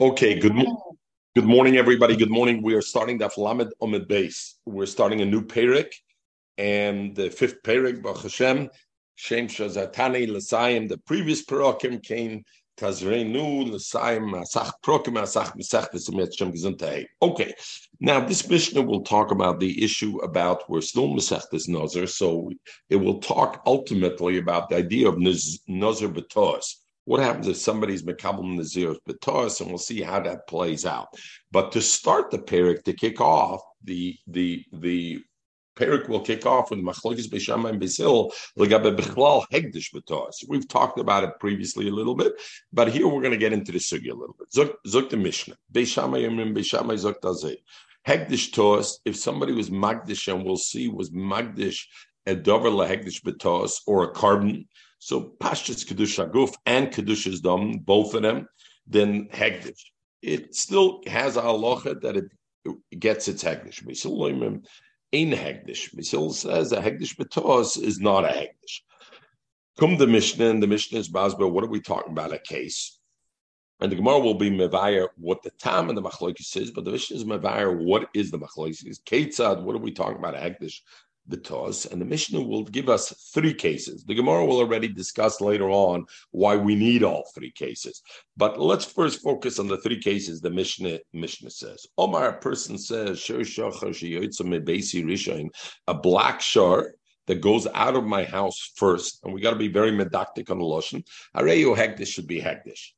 Okay, good morning. Good morning, everybody. Good morning. We are starting the Lamed Omid base. We're starting a new Perik, and the fifth Perik, Baruch Hashem, Shem Shazatani, Lasayim. The previous Perokim came Tazreinu, Lasayim, Asach Prokim, Asach Mesechtes, Shem Gesundheit. Okay, now this Mishnah will talk about the issue about we're still Mesechtes Nazar, so it will talk ultimately about the idea of Nazar B'Tos what happens if somebody's Mekabal Nazir's Betos, and we'll see how that plays out. But to start the Perik, to kick off, the the the Perik will kick off with Machlokes Beishama and Legabe Bechlal Hegdish Betos. We've talked about it previously a little bit, but here we're going to get into the sugi a little bit. Zok, the Mishnah. Beishama Yomim Beishama Zok Tazeh. Hegdish Tos, if somebody was Magdish, and we'll see was Magdish a dover lahegdish betos or a carbon, so Pashtus Kedusha Guf and Kedusha's Dom, both of them, then Hegdish. It still has a halacha that it gets its Hegdish. Misil in Hegdish. Misil says a Hegdish Betos is not a Hegdish. Come the Mishnah, and the Mishnah is Basba. What are we talking about? A case. And the Gemara will be Mevayar what the time and the Machlokes is, but the Mishnah is Mevayar what is the Machlokes. Ketzad, what are we talking about? A Hegdish the toss and the Mishnah will give us three cases. The Gemara will already discuss later on why we need all three cases. But let's first focus on the three cases the Mishnah Mishnah says. Omar, a person says, a black shar that goes out of my house first, and we got to be very medactic on the lotion. Areyo hektish should be hektish.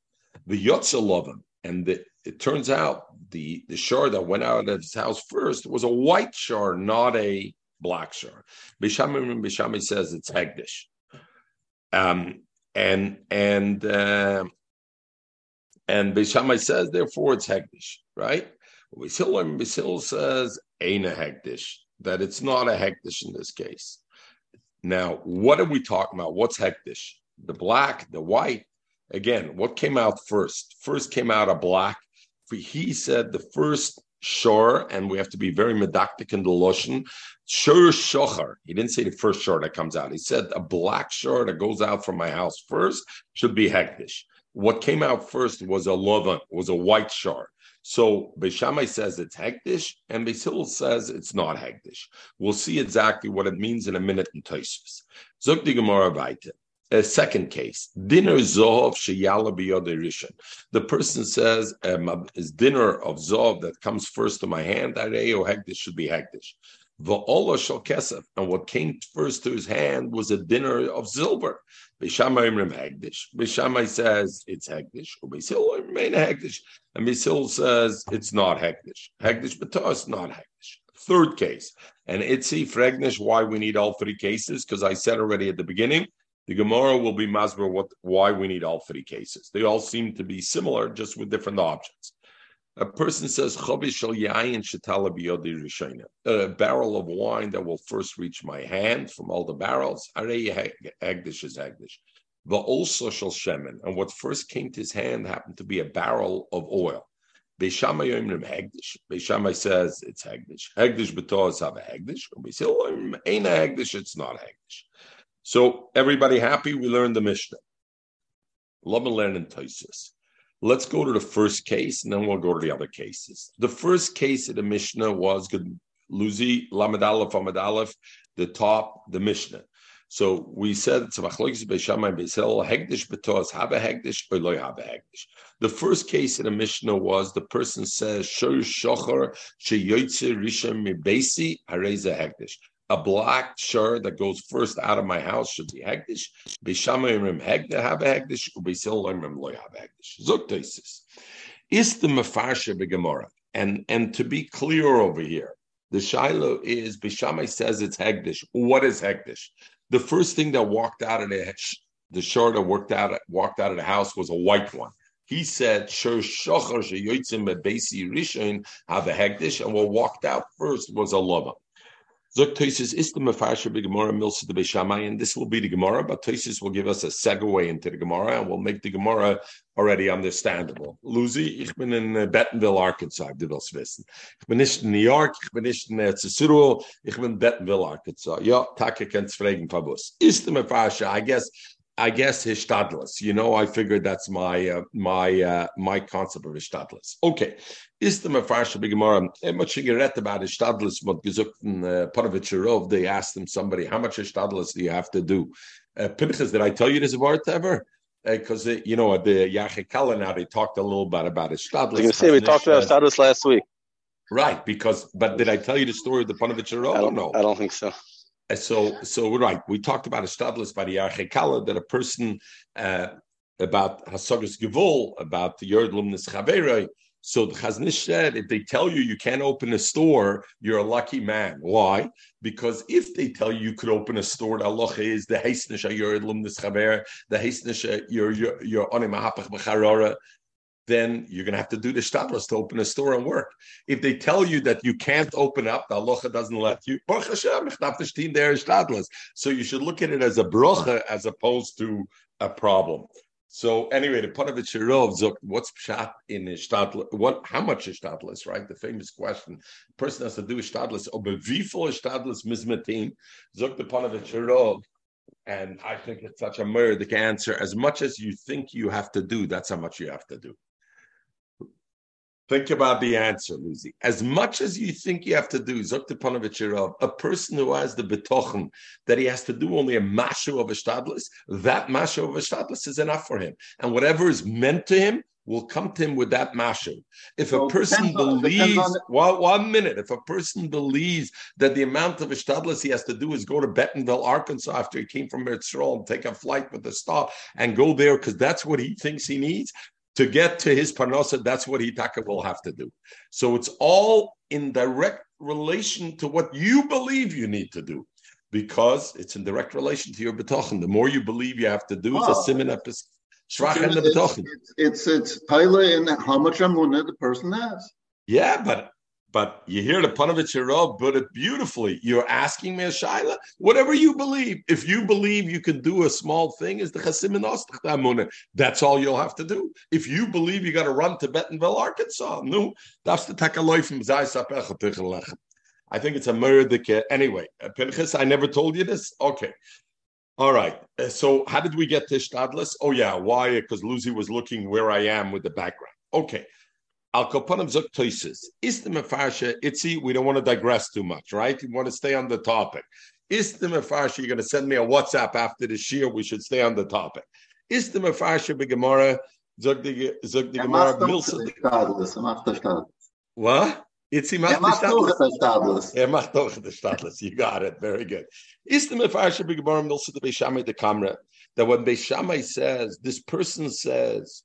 The yotza and the, it turns out the the shar that went out of his house first was a white shar, not a black shore. Bishami Bishami says it's Hegdish. Um, and and uh, and Bishamai says therefore it's Hegdish, right? Bisil Bisil says ain't a Hegdish, that it's not a Hegdish in this case. Now, what are we talking about? What's Hegdish? The black, the white. Again, what came out first? First came out a black. He said the first shore, and we have to be very medactic in the lotion. Shur shochar. He didn't say the first shore that comes out. He said a black shore that goes out from my house first should be hektish. What came out first was a lovan, was a white shore. So Beishamai says it's hektish, and Beisil says it's not hektish. We'll see exactly what it means in a minute in Toisus. Zok di Gemara a second case, dinner zohov sheyala rishon. The person says, um, "Is dinner of zohov that comes first to my hand? Areo hektish should be hektish." Va'ola shal kesef, and what came first to his hand was a dinner of silver. Beishamai imrim hektish. Beishamai says it's hektish. Beisil remain hektish, and Beisil says it's not. Hektish, but to not hektish. Third case, and itzi fregnish. Why we need all three cases? Because I said already at the beginning the Gemara will be masber what why we need all three cases. They all seem to be similar, just with different objects. A person says a barrel of wine that will first reach my hand from all the barrels. Agdish is agdish. But also shall shemen, and what first came to his hand happened to be a barrel of oil. Beishamai Yomrim Hegdish. Says it's Hegdish. Hegdish betos have a Hegdish. Beisil ain't a Hegdish, it's not Hegdish. So everybody happy? We learned the Mishnah. Love and in Toisus. Let's go to the first case, and then we'll go to the other cases. The first case of the Mishnah was. Luzi Lamed Aleph the top, the Mishnah. So we said it's machlokes beishamai beisel hegdish have a hegdish or loy have a hegdish. The first case in the Mishnah was the person says shor shocher sheyoytze rishon mibesi hareza hegdish a black shirt that goes first out of my house should be hegdish. Bishamayim hegda have a hegdish, ubisilomim loy have hegdish. Zuktesis. Is the mafarsha begemara? And and to be clear over here, the shiloh is Bishamay says it's hegdish. What is hegdish? The first thing that walked out of the the shirt that worked out walked out of the house was a white one. He said, "Shor shochar sheyotzim bebesi rishon have a hegdish," and what walked out first was a lava. Zok Toises is the Mefarsha Gemara Milsa the Beishamai, and this will be the Gemara, but Toises will give us a segue into the Gemara and will make the Gemara already understandable. Lucy, ich bin in uh, Bentonville, Arkansas, du willst wissen. Ich bin nicht in New York, ich bin nicht in Cicero, ich bin in Bentonville, Arkansas. Ja, Taka kannst fragen, Pabus. Ist the Mefarsha, I guess, I guess hishtadlis. You know, I figured that's my uh, my uh, my concept of hishtadlis. Okay, is the mafarsha b'gemara much gerett about hishtadlis? What gesucht in uh, Paravitcherov? They asked him somebody, how much hishtadlis do you have to do? Uh, Pinchas, did I tell you this word ever? Because uh, you know at the Yachikala now they talked a little bit about hishtadlis. You see we talked about hishtadlis last week. Right, because but did I tell you the story of the Paravitcherov? I don't know. I don't think so. So, so right, we talked about established by the Archekala that a person uh, about Hasagas Gevul, about the Yerd Lumnis Chaveroi. So the Chazon Ish said, if they tell you you can't open a store, you're a lucky man. Why? Because if they tell you you could open a store, the Allah is the Heisnish Yerd Lumnis Chaver, the Heisnish your your your Onimahapach B'charora, then you're going to have to do the shtadlis to open a store and work. If they tell you that you can't open up, the halacha doesn't let you. So you should look at it as a bracha as opposed to a problem. So anyway, the Ponevezher Rav, what's pshat in Ishtadlis? What, how much Ishtadlis, right? The famous question. The person has to do Ishtadlis. Obe vifol Ishtadlis mizmetin. Zok the Ponevezher Rav. And I think it's such a murder answer. As much as you think you have to do, that's how much you have to do. Think about the answer, Lucy. As much as you think you have to do, Zoktepanovich a person who has the betochen that he has to do only a mashu of a shtadlis, that mashu of a shtadlis is enough for him. And whatever is meant to him will come to him with that mashu. If a person believes, on, well, one minute, if a person believes that the amount of shtadlis he has to do is go to Bentonville, Arkansas after he came from and take a flight with the star and go there because that's what he thinks he needs, to get to his parnasa, that's what Hitaka will have to do. So it's all in direct relation to what you believe you need to do, because it's in direct relation to your betochen. The more you believe you have to do, oh. it's a simin Schwach in the betochen. It's it's it's in how much amunah the person has. Yeah, but but you hear the Ponevezher Rav put it beautifully. You're asking me a shaila, whatever you believe. If you believe you can do a small thing, is the chasim That's all you'll have to do. If you believe you got to run to Bentonville, Arkansas, no, that's the takaloi from I think it's a murder. Anyway, uh, Pinchas, I never told you this. Okay. All right. Uh, so how did we get to Stadlis? Oh yeah, why? Because Lucy was looking where I am with the background. Okay. Al Kopanim Zuk Toises. Is the Mefarsha Itzi? We don't want to digress too much, right? We want to stay on the topic. Is the Mefarsha? You're going to send me a WhatsApp after the Shir. We should stay on the topic. Is the Mefarsha Begemara Zuk the Gemara Milsa? What? Itzi macht the Stadlis. Macht doch the Stadlis. You got it. Very good. Is the Mefarsha Begemara Milsa the Beishamai the Kamra? That when Beishamai says, this person says,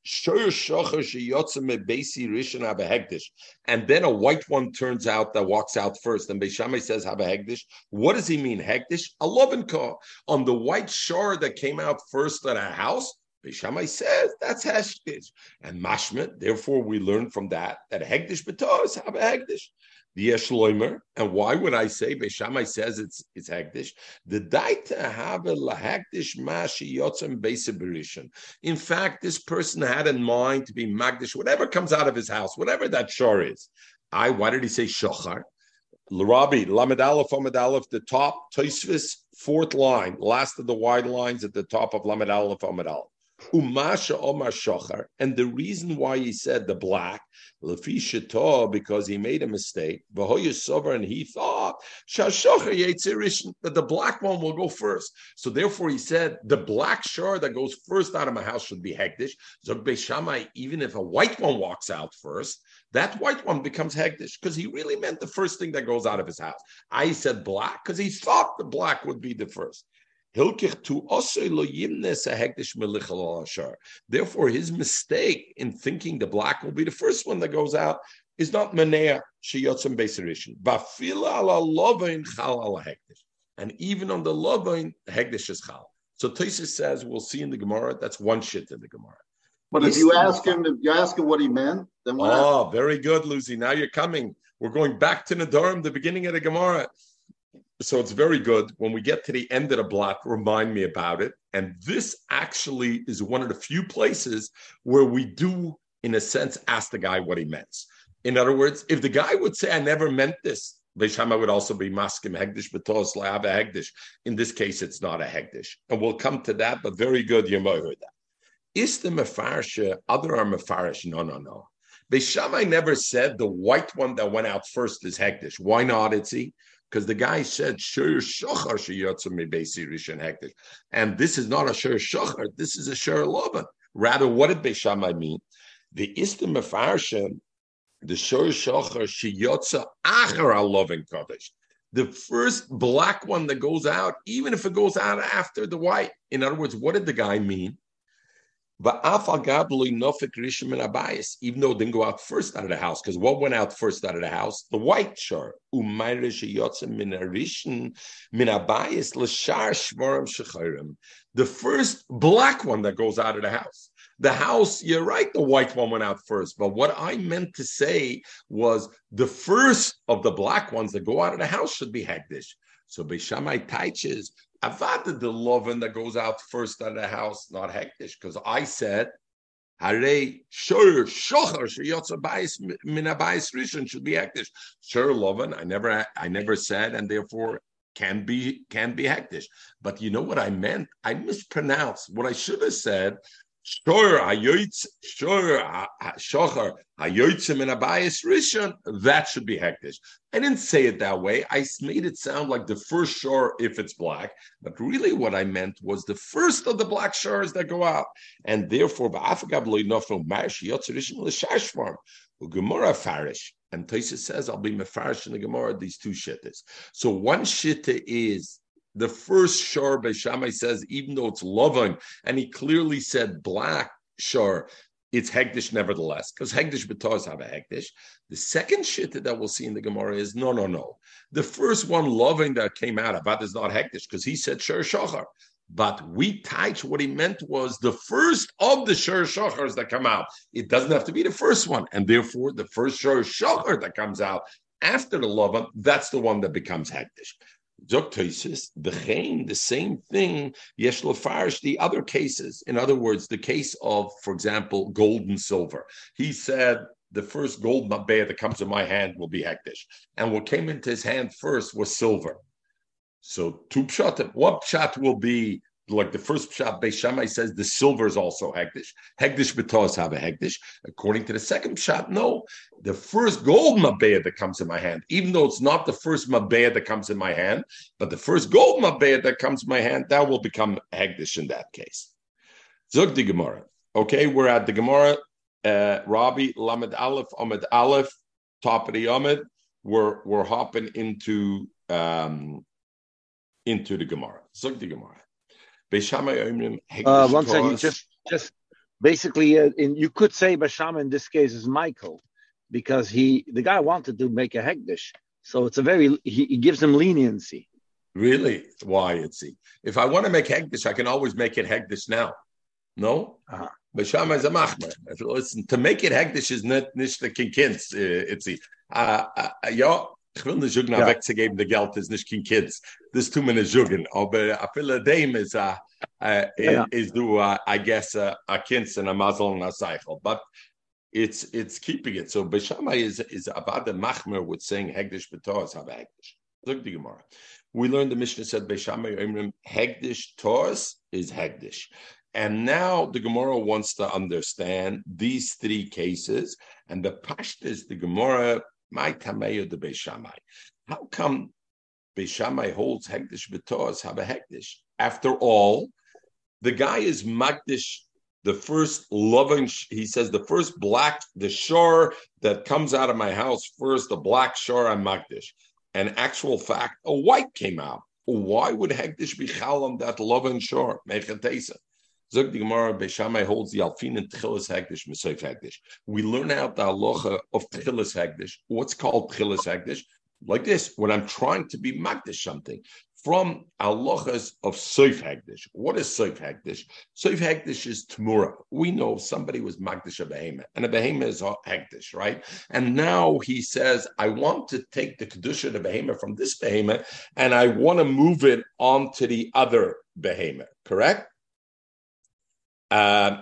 and then a white one turns out that walks out first, and Beishamai says, have a Hegdish, what does he mean, Hegdish? A lovinka on the white shore that came out first at a house. Beishamai says that's Heshdish. And Mashmet, therefore, we learn from that that Hegdish Beto is Hegdish the. And why would I say Beishamai says it's it's Hagdish? The Daita have a Lahagdish Mashi Yotzim Beisibirishan. In fact, this person had in mind to be Magdish, whatever comes out of his house, whatever that shore is. I why did he say Shochar? Larabi, Lamed Aleph, Lamed Aleph, the top, Toisvis, fourth line, last of the wide lines at the top of Lamed Aleph, Lamed Aleph. Umasha Omar Shachar, and the reason why he said the black, Lefisha because he made a mistake. and he thought that the black one will go first. So therefore, he said the black shore that goes first out of my house should be hektish. Zog even if a white one walks out first, that white one becomes hektish because he really meant the first thing that goes out of his house. I said black because he thought the black would be the first. Therefore, his mistake in thinking the black will be the first one that goes out is not manea sheyotzim beserishin. Bafila ala lovain chal ala. And even on the lovain, hektish is chal. So Tosis says, we'll see in the Gemara, that's one shit in the Gemara. But if you ask him, if you ask him what he meant, then what? Oh, very good, Lucy. Now you're coming. We're going back to Nadarim, the beginning of the Gemara so it's very good. When we get to the end of the block, remind me about it. And this actually is one of the few places where we do, in a sense, ask the guy what he meant. In other words, if the guy would say, I never meant this, Beishama would also be maskim hegdish betos la'ava hegdish. In this case, it's not a hegdish, and we'll come to that. But very good, you might heard that. Is the mefarsha other are mefarish? No, no, no. Beishamai never said the white one that went out first is hegdish. Why not? It's he because the guy said shur shochar sheyotzim rishon hektish, and this is not a shur shochar. This is a shur lovan. Rather, what did Beishamai mean? The istim mefarsha the shor shocher shiyotza acher loving kaddish. The first black one that goes out, even if it goes out after the white. In other words, what did the guy mean? Even though it didn't go out first out of the house, because what went out first out of the house? The white shor. The first black one that goes out of the house. The house, you're right, the white one went out first. But what I meant to say was the first of the black ones that go out of the house should be Hegdish. So Beishamai teaches Avada the lovin that goes out first out of the house, not Hegdish, because I said Hare sure shocher sheyotza bayis min abayis rishon should be hektish. Sure lovin, I never I never said, and therefore can be can be hektish. But you know what I meant? I mispronounced. What I should have said Shor hayoytz, shor shocher hayoytzim in a bias rishon. That should be hektish. I didn't say it that way. I made it sound like the first shor if it's black, but really what I meant was the first of the black shores that go out, and therefore u'gemora farish. And Taisa says, I'll be mefarish in the Gemara, these two shittas. So one shitta is the first shor Beishamai says, even though it's loving, and he clearly said black shor, it's hegdish nevertheless, because hegdish betos have a hegdish. The second shit that we'll see in the Gemara is no, no, no. The first one loving that came out that is not hegdish, because he said shor shachar. But we touch what he meant was the first of the shor shachars that come out. It doesn't have to be the first one, and therefore the first shor shachar that comes out after the lava, that's the one that becomes hegdish. Zoktoisis, the same thing, yesh lefarish, the other cases. In other words, the case of, for example, gold and silver. He said, the first gold mabeh that comes in my hand will be hektish. And what came into his hand first was silver. So two pshat, what pshat will be like the first pshat, Beis Shammai says the silver is also hegdish. Hegdish betos have a hegdish. According to the second pshat, no. The first gold mabeya that comes in my hand, even though it's not the first mabeya that comes in my hand, but the first gold mabeya that comes in my hand, that will become hegdish in that case. Zug the Gemara. Okay, we're at the Gemara. Uh, Rabbi Lamed Aleph Ahmed Aleph, top of the Ahmed. We're we're hopping into um, into the Gemara. Zug the Gemara. Uh, one second, just just basically, uh, in, you could say Basham in this case is Michael, because he the guy wanted to make a hegdish, so it's a very he, he gives him leniency. Really? Why? It's if I want to make hegdish, I can always make it hegdish now. No. Uh-huh. Basham is a machmer. Listen, to make it hegdish is not nicht the kinkins. Uh, it's uh, uh, yeah. Ich will nicht ja. wegzugeben, der Geld ist nicht kein Kids. Das tun wir nicht jugen. Aber a viele dem ist, uh, uh, ja. is du, uh, I guess, uh, a Kind and a muzzle and a cycle. But it's it's keeping it. So Beshama is is about the machmer with saying Hegdish B'Torah have Hegdish. Look the Gemara. We learned the Mishnah said Beshama Imrim Hegdish Torah is Hegdish. And now the Gemara wants to understand these three cases. And the Pashtas, the Gemara my tameyo de Beishamai. How come Beishamai holds hektish b'toas have a hektish? After all, the guy is magdish. The first loving, he says, the first black, the shore that comes out of my house first, the black shore, I'm magdish. And actual fact, a white came out. Why would hektish be chalam that loving shore? Mechatesa. Zog the Gemara Beishamai holds the Alfin and Tchilas Hagdish Mesoif Hagdish. We learn out the halacha of Tchilas Hagdish. What's called Tchilas Hagdish? Like this, when I'm trying to be Magdish something from halachas of Soif Hagdish. What is Soif Hagdish? Soif Hagdish is Tamura. We know somebody was Magdish a behemoth, and a behemoth is Hagdish, right? And now he says, I want to take the Kedusha of behemoth from this behemoth, and I want to move it onto the other behemoth, correct? Uh,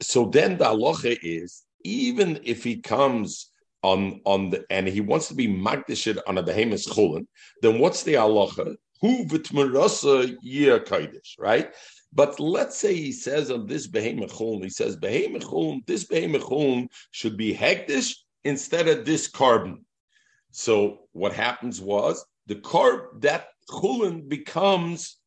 so then the halacha is even if he comes on on the and he wants to be magdishid on a behemoth chulin, then what's the halacha? Who v'tmerasa yir kaidish, right? But let's say he says on this behemoth chulin, he says behemoth chulin, this behemoth chulin should be hektish instead of this carbon. So what happens was the carb that chulin becomes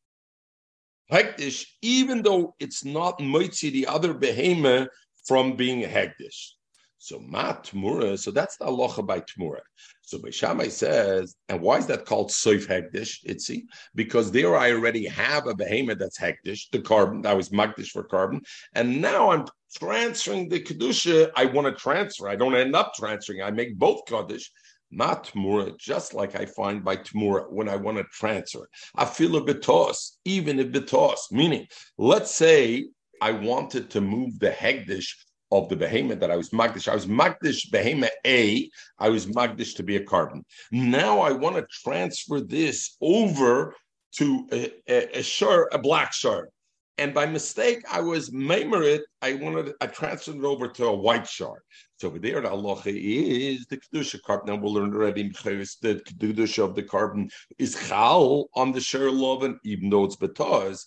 hektish, even though it's not moitzi the other behemoth from being hektish. So ma tmura, so that's the aloha by tmura. So Beishamai says, and why is that called soif hektish? Itzi because there I already have a behemoth that's hektish, the carbon that was magdish for carbon, and now I'm transferring the kedusha. I want to transfer. I don't end up transferring. I make both kaddish. Not tmura, just like I find by tmura when I want to transfer. I feel a bitos, even a bitos, meaning, let's say I wanted to move the hegdish of the behemoth that I was magdish. I was magdish behemoth A. I was magdish to be a carbon. Now I want to transfer this over to a, a, a a black shur. And by mistake, I was it. I wanted, I transferred it over to a white shard. So over there, the halacha is the kedusha carbon. Now we'll learn already the kedusha of the carbon is chal on the share loven, even though it's betos.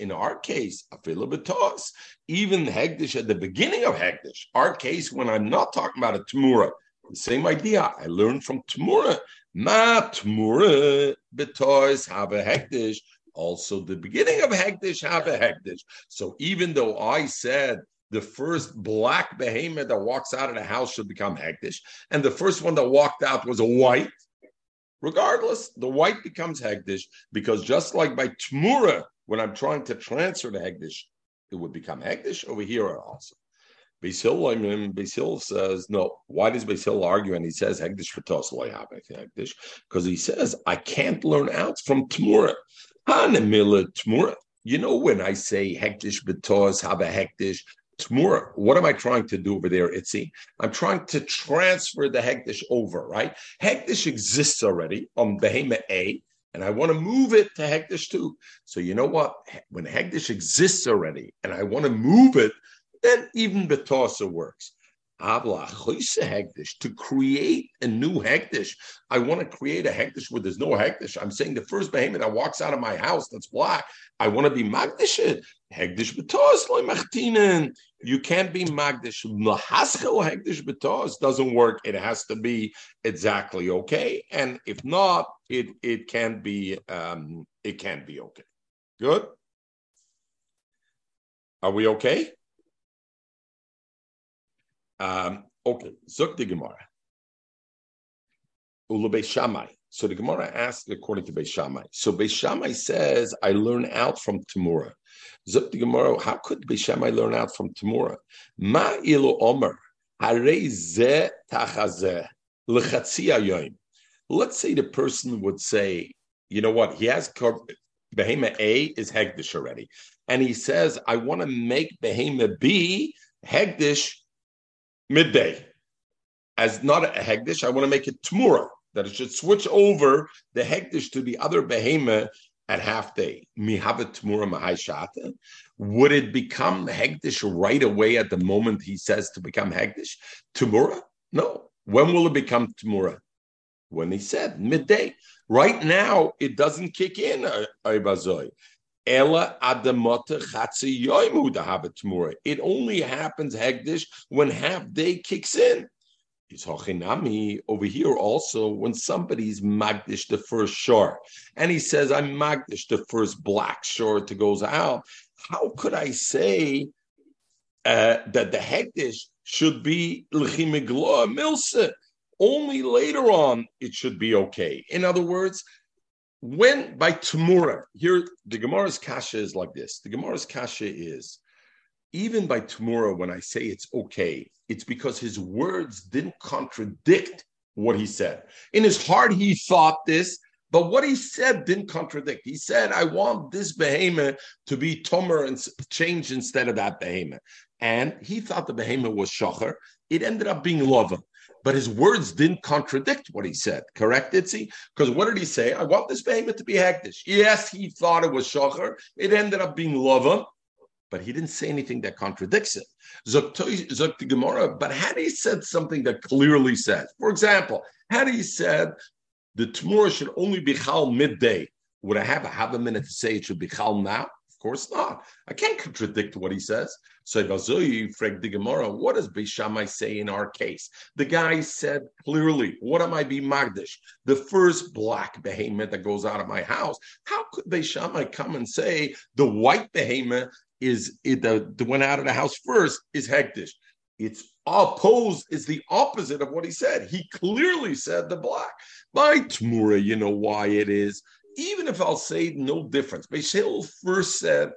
In our case, afila betos. Even hegdish at the beginning of hegdish. Our case, when I'm not talking about a tamura, the same idea. I learned from tamura. Ma tamura betos have a hegdish also the beginning of Hektish have a Hektish. So even though I said the first black behemoth that walks out of the house should become Hektish, and the first one that walked out was a white, regardless, the white becomes Hektish because just like by Tmura, when I'm trying to transfer the Hektish, it would become Hektish over here also. Basil, I mean, Basil says, no. Why does Basil argue? And he says, Hegdish for Tosloy Hegdish, because he says, I can't learn out from Tmura. You know, when I say hektish betos, have a hektish, Tmura, what am I trying to do over there, Itzi? I'm trying to transfer the hektish over, right? Hektish exists already um, on Behema A, and I want to move it to hektish 2. So you know what? When hektish exists already, and I want to move it, then even betosa works to create a new hektish. I want to create a hektish where there's no hektish. I'm saying the first behemoth that walks out of my house that's black, I want to be magdish it. Hektish betos machtinen. You can't be magdish. Lahaschel hektish betos doesn't work. It has to be exactly okay. And if not, it it can be um, it can be okay. Good. Are we okay? Um, okay, Zuk the Gemara. Ulu Shammai. So the Gemara asked according to Beis Shammai. So Beis Shammai says, I learn out from Tamura. Zuk the Gemara, how could Beis Shammai learn out from Tamura? Ma ilu omer, harei ze tachazeh. Let's say the person would say, you know what, he has Behema A is Hegdish already. And he says, I want to make Behema B Hegdish midday. As not a hegdish, I want to make it tomorrow, that it should switch over the hegdish to the other behemoth at half day. Would it become hegdish right away at the moment he says to become hegdish? Tomorrow? No. When will it become tomorrow? When he said midday. Right now, it doesn't kick in, uh, Ibazoi. It only happens hegdish when half day kicks in. Is hochinami over here also when somebody's magdish the first shore, and he says I'm magdish the first black shore to goes out. How could I say uh, that the hegdish should be l'chimigloa milsa? Only later on it should be okay. In other words, when by Tamura, here the Gemara's kasha is like this. The Gemara's kasha is even by Tamura, when I say it's okay, it's because his words didn't contradict what he said. In his heart, he thought this, but what he said didn't contradict. He said, I want this behemoth to be Tomer and changed instead of that behemoth. And he thought the behemoth was Shachar. It ended up being Lova but his words didn't contradict what he said. Correct, Itzi? Because what did he say? I want this behemoth to be hektish. Yes, he thought it was shachar. It ended up being lova. but he didn't say anything that contradicts it. Zok the Gemara, but had he said something that clearly says, for example, had he said the Tmura should only be chal midday, would I have a half a minute to say it should be chal now? Of course not. I can't contradict what he says. So Freg the Gemara, what does Beishamai say in our case? The guy said clearly, what am I be Magdish? The first black behemoth that goes out of my house. How could Beishamai come and say the white behemoth is it, the, the went out of the house first is hektish? It's opposed, is the opposite of what he said. He clearly said the black. By Tmura, you know why it is even if I'll say no difference, Beis first said,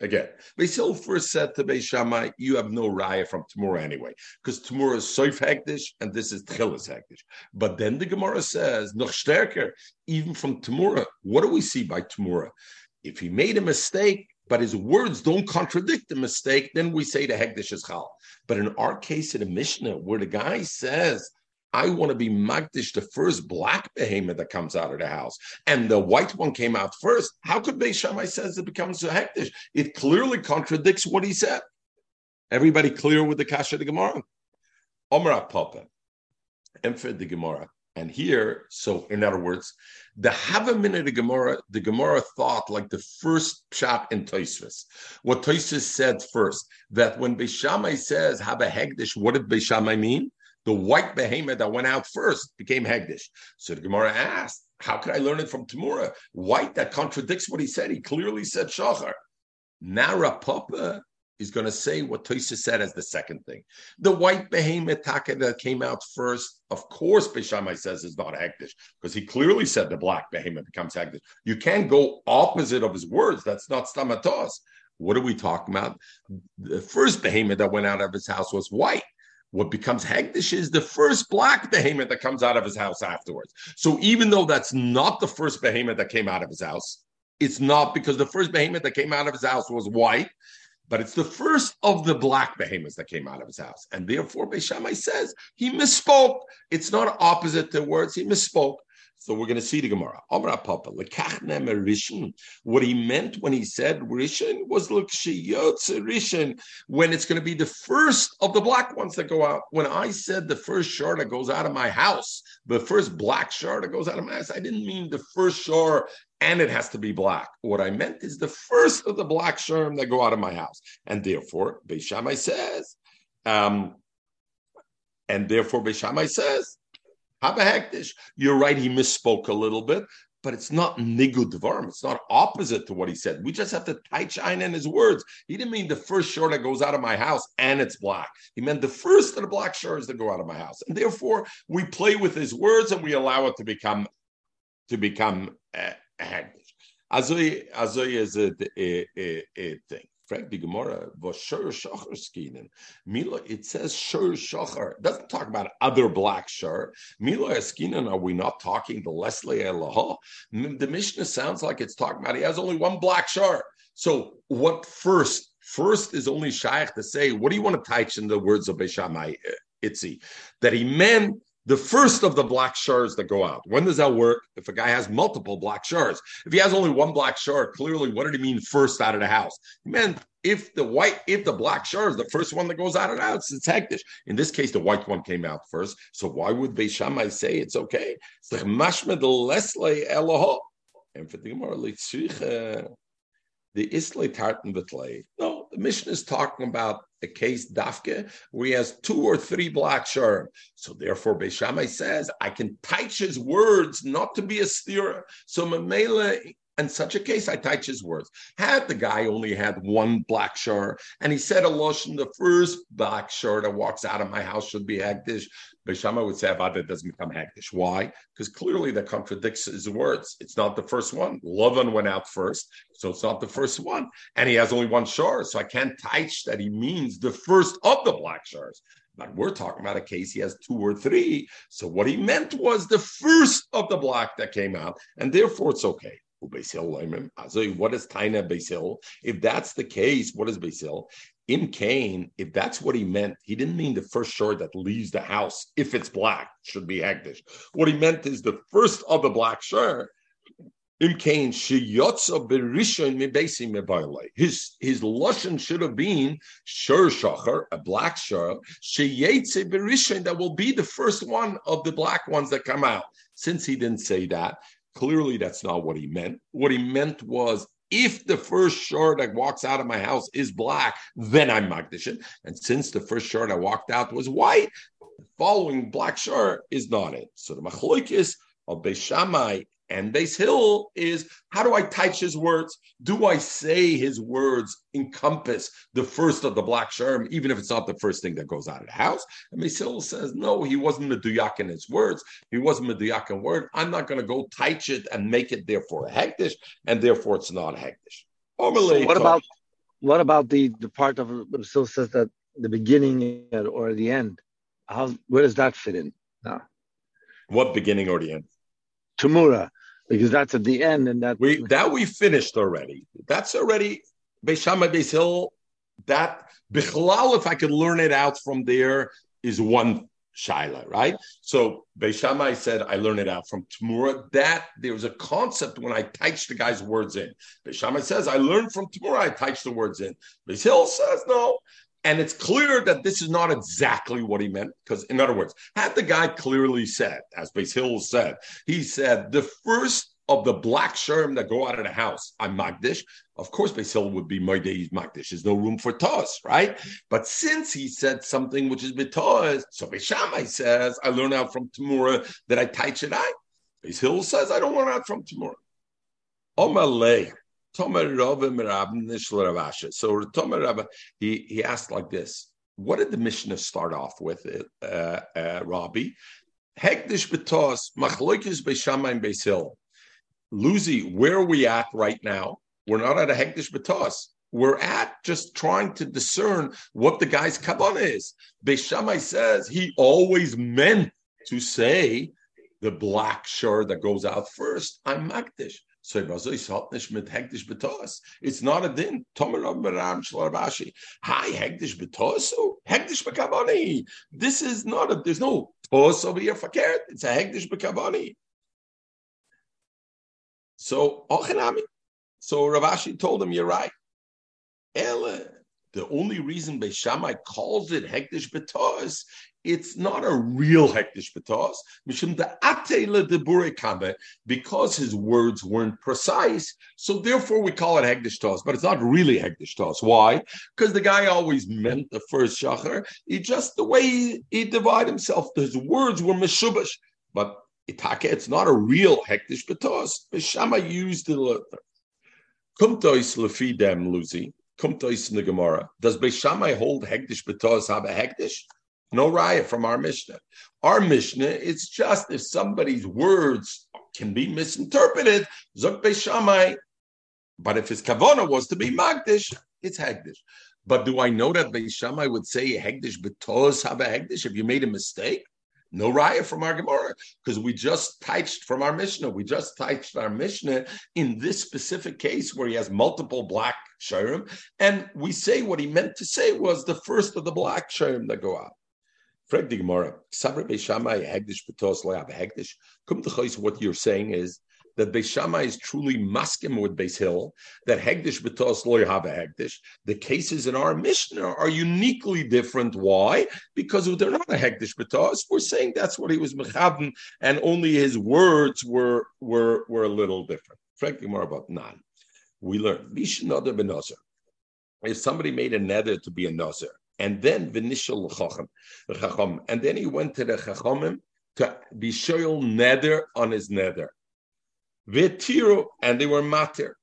again, Beis first said to Beis Shammai, you have no raya from Tamura anyway, because Tamura is Soif Hektish and this is Tchilas Hektish. But then the Gemara says, noch stärker, even from Tamura, what do we see by Tamura? If he made a mistake, but his words don't contradict the mistake, then we say the Hektish is Chal. But in our case in the Mishnah, where the guy says, I want to be Magdish, the first black behemoth that comes out of the house. And the white one came out first. How could Beis Shammai says it becomes a hektish? It clearly contradicts what he said. Everybody clear with the Kasha de Gemara? Omra Papa. Emfed the Gemara. And here, so in other words, the have a minute of Gemara, the Gemara thought like the first shot in Toisvis. What Toisvis said first, that when Beishamai says have a hegdish, what did Beishamai mean? The white behemoth that went out first became Hegdish. So the Gemara asked, how could I learn it from Tamura? White that contradicts what he said. He clearly said Shachar. Now Papa is going to say what Toisa said as the second thing. The white behemoth taka that came out first, of course, Bishamai says is not Hegdish, because he clearly said the black behemoth becomes Hegdish. You can't go opposite of his words. That's not stamatos. What are we talking about? The first behemoth that went out of his house was white. What becomes Hegdish is the first black behemoth that comes out of his house afterwards. So even though that's not the first behemoth that came out of his house, it's not because the first behemoth that came out of his house was white, but it's the first of the black behemoths that came out of his house. And therefore, Beishamai says he misspoke. It's not opposite to words, he misspoke. So we're going to see the Gemara. Papa, What he meant when he said Rishon was Rishon, when it's going to be the first of the black ones that go out. When I said the first shore that goes out of my house, the first black shore that goes out of my house, I didn't mean the first shore and it has to be black. What I meant is the first of the black sherm that go out of my house. And therefore, Beishamai says, um, and therefore Beishamai says, You're right, he misspoke a little bit, but it's not nigud dvarim. It's not opposite to what he said. We just have to tight in his words. He didn't mean the first shore that goes out of my house and it's black. He meant the first of the black shores that go out of my house. And therefore, we play with his words and we allow it to become to become uh, hagdish. Azoy, azoy is a, a, a, a thing. Frank the Gemara was Shur Shachar skinen. Mila, it says Shur Shachar. It doesn't talk about other black Shur. Mila skinen, are we not talking the Leslie Elaha? The Mishnah sounds like it's talking about he has only one black Shur. So what first? First is only Shaykh to say, what do you want to touch in the words of Beishamai uh, Itzi? That he meant the first of the black shards that go out. When does that work? If a guy has multiple black shards. If he has only one black shard, clearly, what did he mean first out of the house? He meant if the white, if the black shard is the first one that goes out of the house, it's hektish. In this case, the white one came out first. So why would Beishamai say it's okay? It's like mashmed lesle eloho. And for the Gemara, the Islay tartan betlay. No, the mission is talking about a case dafke where he has two or three black sharm. So therefore, Beishamai says, I can touch his words not to be a steer. So Mamela in such a case, I touch his words. Had the guy only had one black shar, and he said a the first black shar that walks out of my house should be hagdish. Bishama would say it doesn't become hagdish. Why? Because clearly that contradicts his words. It's not the first one. Lovan went out first, so it's not the first one. And he has only one shar, so I can't touch that he means the first of the black shars. But we're talking about a case he has two or three. So what he meant was the first of the black that came out, and therefore it's okay. Basil, what is Taina Beisil? If that's the case, what is Beisil? In Cain, if that's what he meant, he didn't mean the first short that leaves the house, if it's black, should be Hagdish. What he meant is the first of the black shirt Imkain sheyotza berishon mibesi mebayle. His his lashon should have been shur shacher, a black shur, sheyetze berishon that will be the first one of the black ones that come out. Since he didn't say that, clearly that's not what he meant. What he meant was if the first shur that walks out of my house is black, then I'm Magdashin. And since the first shur that walked out was white, the following black shur is not it. So the machloikis of Beishamai and Beis Hill is how do I touch his words? Do I say his words encompass the first of the black sherm, even if it's not the first thing that goes out of the house? And Beis Hill says, no, he wasn't meduyak in his words. He wasn't meduyak in word. I'm not going to go touch it and make it therefore a hektish, and therefore it's not a hektish. So what about what about the the part of Beis Hill says that the beginning or the end? How where does that fit in? No. What beginning or the end? Tamura, because that's at the end, and that we that we finished already. That's already Beishama Beisil. That Bichlal, if I could learn it out from there, is one shaila, right? So Beishamai said, I learned it out from Tamura. That there was a concept when I touched the guy's words in. Beishamai says, I learned from Tamura, I touched the words in. Beisil says, no, and it's clear that this is not exactly what he meant, because, in other words, had the guy clearly said, as Base Hill said, he said, the first of the black sherm that go out of the house, I'm Magdish. Of course, Base Hill would be my days Magdish. There's no room for toss, right? But since he said something which is betos, so Beishamai says, I learn out from Tamura that I it out. Base Hill says, I don't learn out from Tamura. Omaleh. Tomer So Tomer Rabba, he, he asked like this: What did the Mishnah start off with, uh, uh, Rabbi? Hekdish betos machloikis beishamayim beisil. Luzi, where are we at right now? We're not at a hekdish betos. We're at just trying to discern what the guy's kavanah is. Beishamai says he always meant to say the black shirt that goes out first. I'm makdish. So it's not a din. Tomer Ram Shlarabashi. Hi, hektish betosu. Hektish bekavani. This is not a. There's no tos over here for carrot. It's a hektish bekavani. So Ochanami. So Ravashi told him, "You're right." Ele. The only reason Beishamai calls it hektish betos it's not a real hektish betos, mishum the atele de because his words weren't precise. So therefore, we call it hektish tos, but it's not really hektish tos. Why? Because the guy always meant the first shachar. He just the way he, he divided himself, his words were mishubash, but itake, it's not a real hektish betos. Bishama used the kumtois lefidem luzi. Kumtois in the Gemara. Does Beishamai hold hektish betos have a hektish? No riot from our Mishnah. Our Mishnah, it's just if somebody's words can be misinterpreted, Zok Beishamai. But if his kavana was to be Magdish, it's Hegdish. But do I know that Beishamai would say Hegdish betos have a Hegdish if you made a mistake? No raya from our Gemara because we just touched from our Mishnah. We just touched our Mishnah in this specific case where he has multiple black shirim, and we say what he meant to say was the first of the black shirim that go out. Frag the Gemara. Sabra Beishamai Hegdish Betos Loyab Hegdish. Come to what you're saying is that Beishamai is truly maskim with Beis Hill, that Hegdish Betos Loyab Hegdish. The cases in our Mishnah are uniquely different. Why? Because they're not a Hegdish Betos. We're saying that's what he was Mechavan, and only his words were were were a little different. Frankly, more about none. We learn Bishnada Benozer. If somebody made a nether to be a Nozer, and then Vinishal Chacham. And then he went to the Chachamim to be shoyal nether on his nether. V'tiru, and they were matir.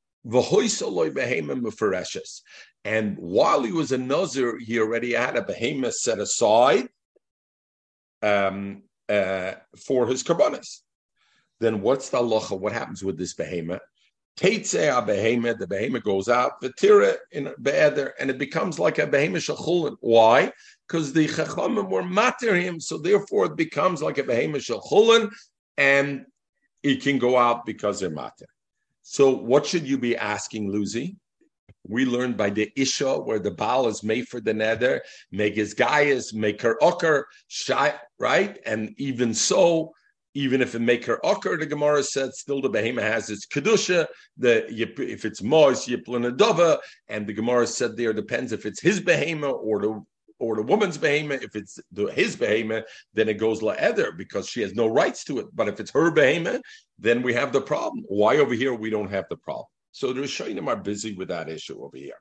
And while he was a Nazir, he already had a behemoth set aside um, uh, for his karbanis. Then what's the halacha? What happens with this behemoth? Teitzeh behemoth, the behemoth goes out, the tira in be'eder, and it becomes like a behemoth shachulin. Why? Because the chachamim were matir him, so therefore it becomes like a behemoth shachulin, and it can go out because they're matir. So what should you be asking, Lucy? We learned by the Isha, where the Baal is made for the nether, make his gaias, make her ocker, shy, right? And even so, even if it make her occur, the Gemara said still the behema has its kedusha. The if it's mois yiplanadova, and the Gemara said there depends if it's his behema or the or the woman's behema. If it's the, his behema, then it goes laeder because she has no rights to it. But if it's her behema, then we have the problem. Why over here we don't have the problem? So the Rishonim are busy with that issue over here.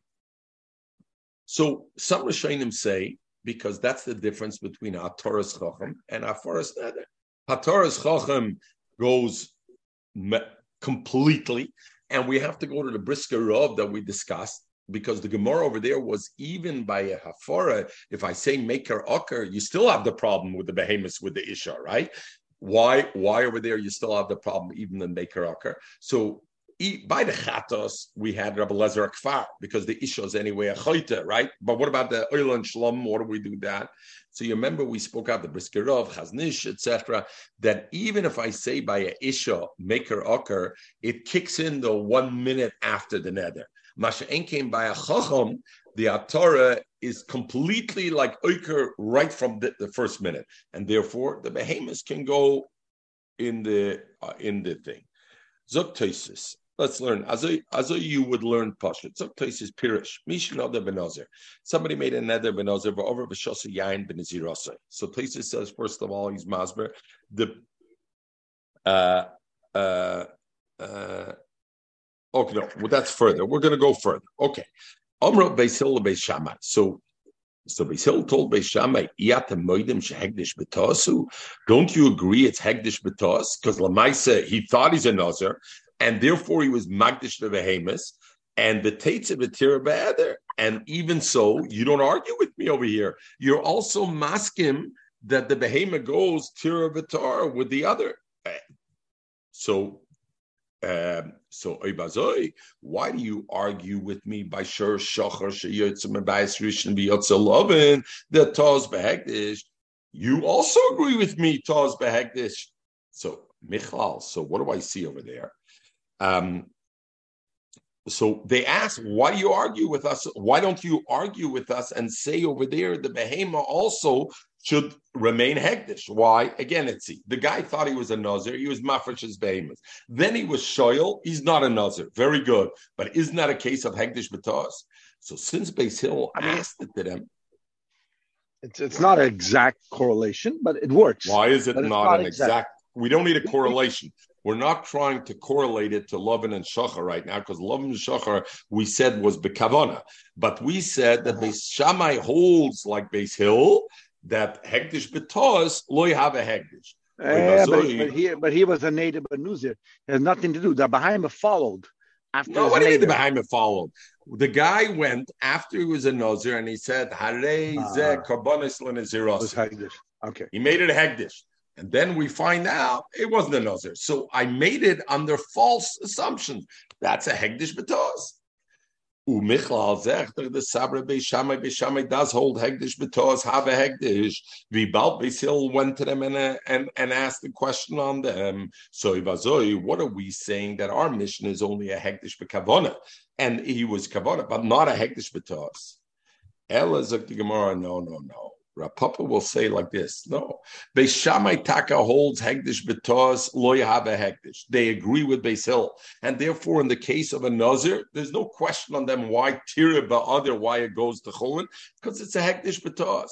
So some Rishonim say because that's the difference between a Torah's Chacham and a Forest Neder. Hataras Chacham goes me- completely, and we have to go to the Brisker Rav that we discussed because the Gemara over there was even by a Hafara. If I say Maker Ocker, you still have the problem with the behemoths with the Isha, right? Why? Why over there you still have the problem even in Maker Ocker? So by the chatos, we had Rabbi Lezer Akfar because the isha is anyway a chayta, right? But what about the oil and shlom? What do we do that? So you remember we spoke out the Brisker Rav, chaznish, etc. That even if I say by a isha maker ocker, it kicks in the one minute after the nether. Masha came by a chacham, the atara is completely like oker right from the, the, first minute, and therefore the behemoths can go in the uh, in the thing. Zok Let's learn. As a as a you would learn Pashut. Places Pirish. Mishin other Benozer. Somebody made another Benozer over Vashasa Yain Benazirasa. So places says, first of all, he's Masber. The uh uh uh okay, no, well, that's further. We're gonna go further. Okay. Beisil. So so Beisil told Beis Shammai, Iyata Moidim Shehegdish Betasu. Don't you agree it's Hegdish Betas? Because Lamaisa, he thought he's a Nazar, and therefore he was magdish the behemoth, and the tates of be'eder. And even so, you don't argue with me over here. You're also masking that the behemoth goes tira with the other. So, um, so Oibazoi, why do you argue with me by Shur Shachar Sheyotzim and Bayis Rishon B'Yotzalovin that Taz Behegdish? You also agree with me, Taz Behegdish. So Michal, so what do I see over there? Um, so they ask, why do you argue with us? Why don't you argue with us and say over there the behema also should remain hegdish? Why? Again, it's see. The guy thought he was a nazir. He was mafresh's behemoth. Then he was shoyal. He's not a nazir. Very good. But isn't that a case of hegdish betas? So since Base Hill I mean, asked it to them, it's it's not an exact correlation, but it works. Why is it not, not, an exact? exact? We don't need a correlation. We're not trying to correlate it to Lovin and Shachar right now because Lovin and Shachar we said was Bekavana, but we said that uh-huh. Beis Shammai holds like Beis Hill that Hegdish Betos loy have a Hegdish. Yeah, but, but, he, but he was a native Benuzir. It has nothing to do. The Bahaima followed. After no, what do you mean the Bahaima followed? The guy went after he was a Nazir and he said, Hare ah. ze karbonis Okay. He made it a Hegdish. And then we find out it wasn't a Nazir. So I made it under false assumptions. That's a Hegdish Betos. Umichlal zechter the Sabra Beishamai Beishamai does hold Hegdish Betos have a Hegdish. Vibal Beisil went to them and, and and asked the question on them. So Ivazoi, what are we saying that our Mishnah is only a Hegdish Bekavona? And he was Kavona, but not a Hegdish Betos. Ella the Gemara, no, no, no. Rav Papa will say like this: No, Beis Shammai Taka holds Hegdish betos lo have a Hegdish. They agree with Beis and therefore, in the case of a Nazir, there's no question on them why Tira other why it goes to Chulin because it's a Hegdish betos.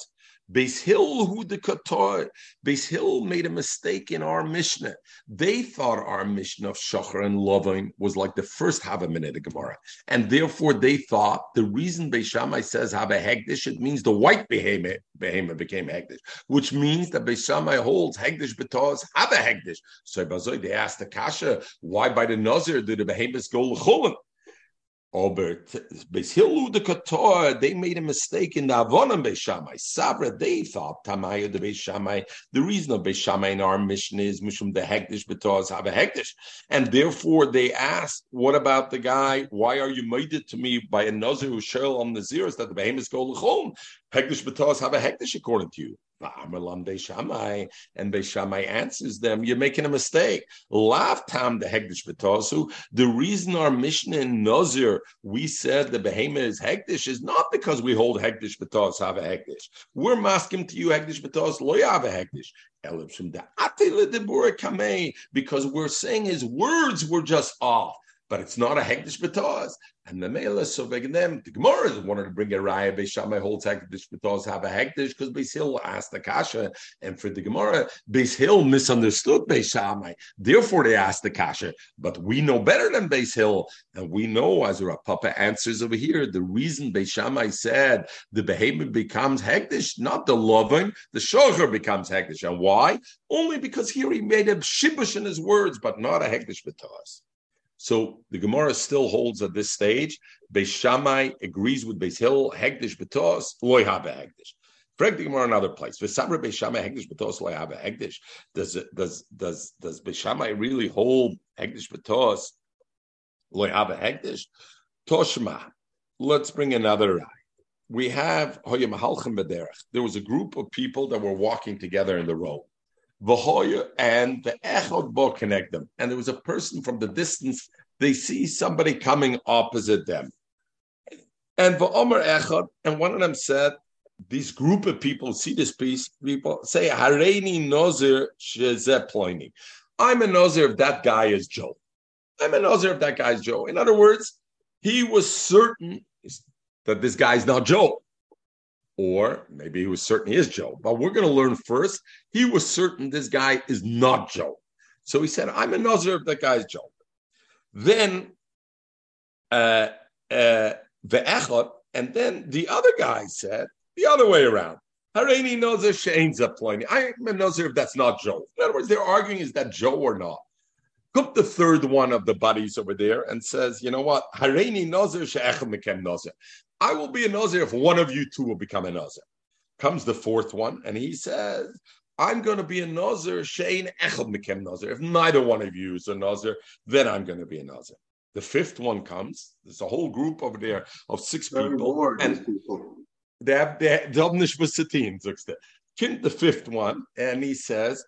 Beis Hill, who the Qatar, Beis Hill made a mistake in our Mishnah. They thought our Mishnah of Shachar and Lovin was like the first Havamin of Gemara. And therefore they thought the reason Beis Shammai says a Hegdish, it means the white behemoth, behemoth became Hegdish, which means that Beis Shammai holds Hegdish betos have a Hegdish. So they asked the Kasha, why by the Nazir did the behemoths go Albert Hilu the Kator, they made a mistake in the Avonam Beishamai. Sabra, they thought Tamaya the Beishamai. The reason of Beishamai in our Mishnah is Mishum the Hektish Betos have a Hektish. And therefore they asked, What about the guy? Why are you made it to me by a Nazir who shell on the zeros that the behemoths go Lechom? Hektish Betos have a Hektish according to you. And Beishamai answers them, you're making a mistake. Lav tam the Hegdish Betosu. The reason our Mishnah in Nazir, we said the behemoth is Hegdish, is not because we hold Hegdish Betos have a Hegdish. We're masking to you Hegdish Betos, lo have a Hegdish. Because we're saying his words were just off but it's not a hektish betos. And the mela so them the Gemara wanted to bring a raya Beishamai holds hektish betos have a hektish because Beis Hill asked the kasha, and for the Gemara Beis Hill misunderstood Beishamai, therefore they asked the kasha. But we know better than Beis Hill, and we know as Rav Papa answers over here the reason Beishamai said the behavior becomes hektish, not the loving, the shocher becomes hektish, and why? Only because here he made a shibush in his words, but not a hektish betos. So the Gemara still holds at this stage. Beis Shammai agrees with Beis Hill. Hegdish betos loy habe hegdish. Frag the Gemara another place. Beis Shammai hegdish betos loy habe hegdish. Does does does does Beis Shammai really hold hegdish betos loy habe hegdish? Toshma. Let's bring another. We have There was a group of people that were walking together in the road and the echod bo connect them. And there was a person from the distance, they see somebody coming opposite them. And v'omer echod, and one of them said, this group of people see this piece, people say, Hareini Nozir Shezeploini. I'm a Nozir if that guy is Joe. I'm a Nozir if that guy is Joe. In other words, he was certain that this guy's not Joe or maybe he was certain he is Joe. But we're going to learn first. He was certain this guy is not Joe. So he said, I'm a Nazir if that guy is Joe. Then uh, uh, the and then the other guy said the other way around. Hareini Nazir Shane's ploy. I'm a Nazir if that's not Joe. In other words, they're arguing is that Joe or not. Cook the third one of the buddies over there and says, you know what? Hareini Nazir She'echem Mekem Nazir. I will be a Nazir if one of you two will become a Nazir. Comes the fourth one, and he says, I'm going to be a Nazir, Shane Echad Mekem Nazir. If neither one of you is a Nazir, then I'm going to be a Nazir. The fifth one comes. There's a whole group over there of six Very people. and people. they have they have the fifth one, and he says,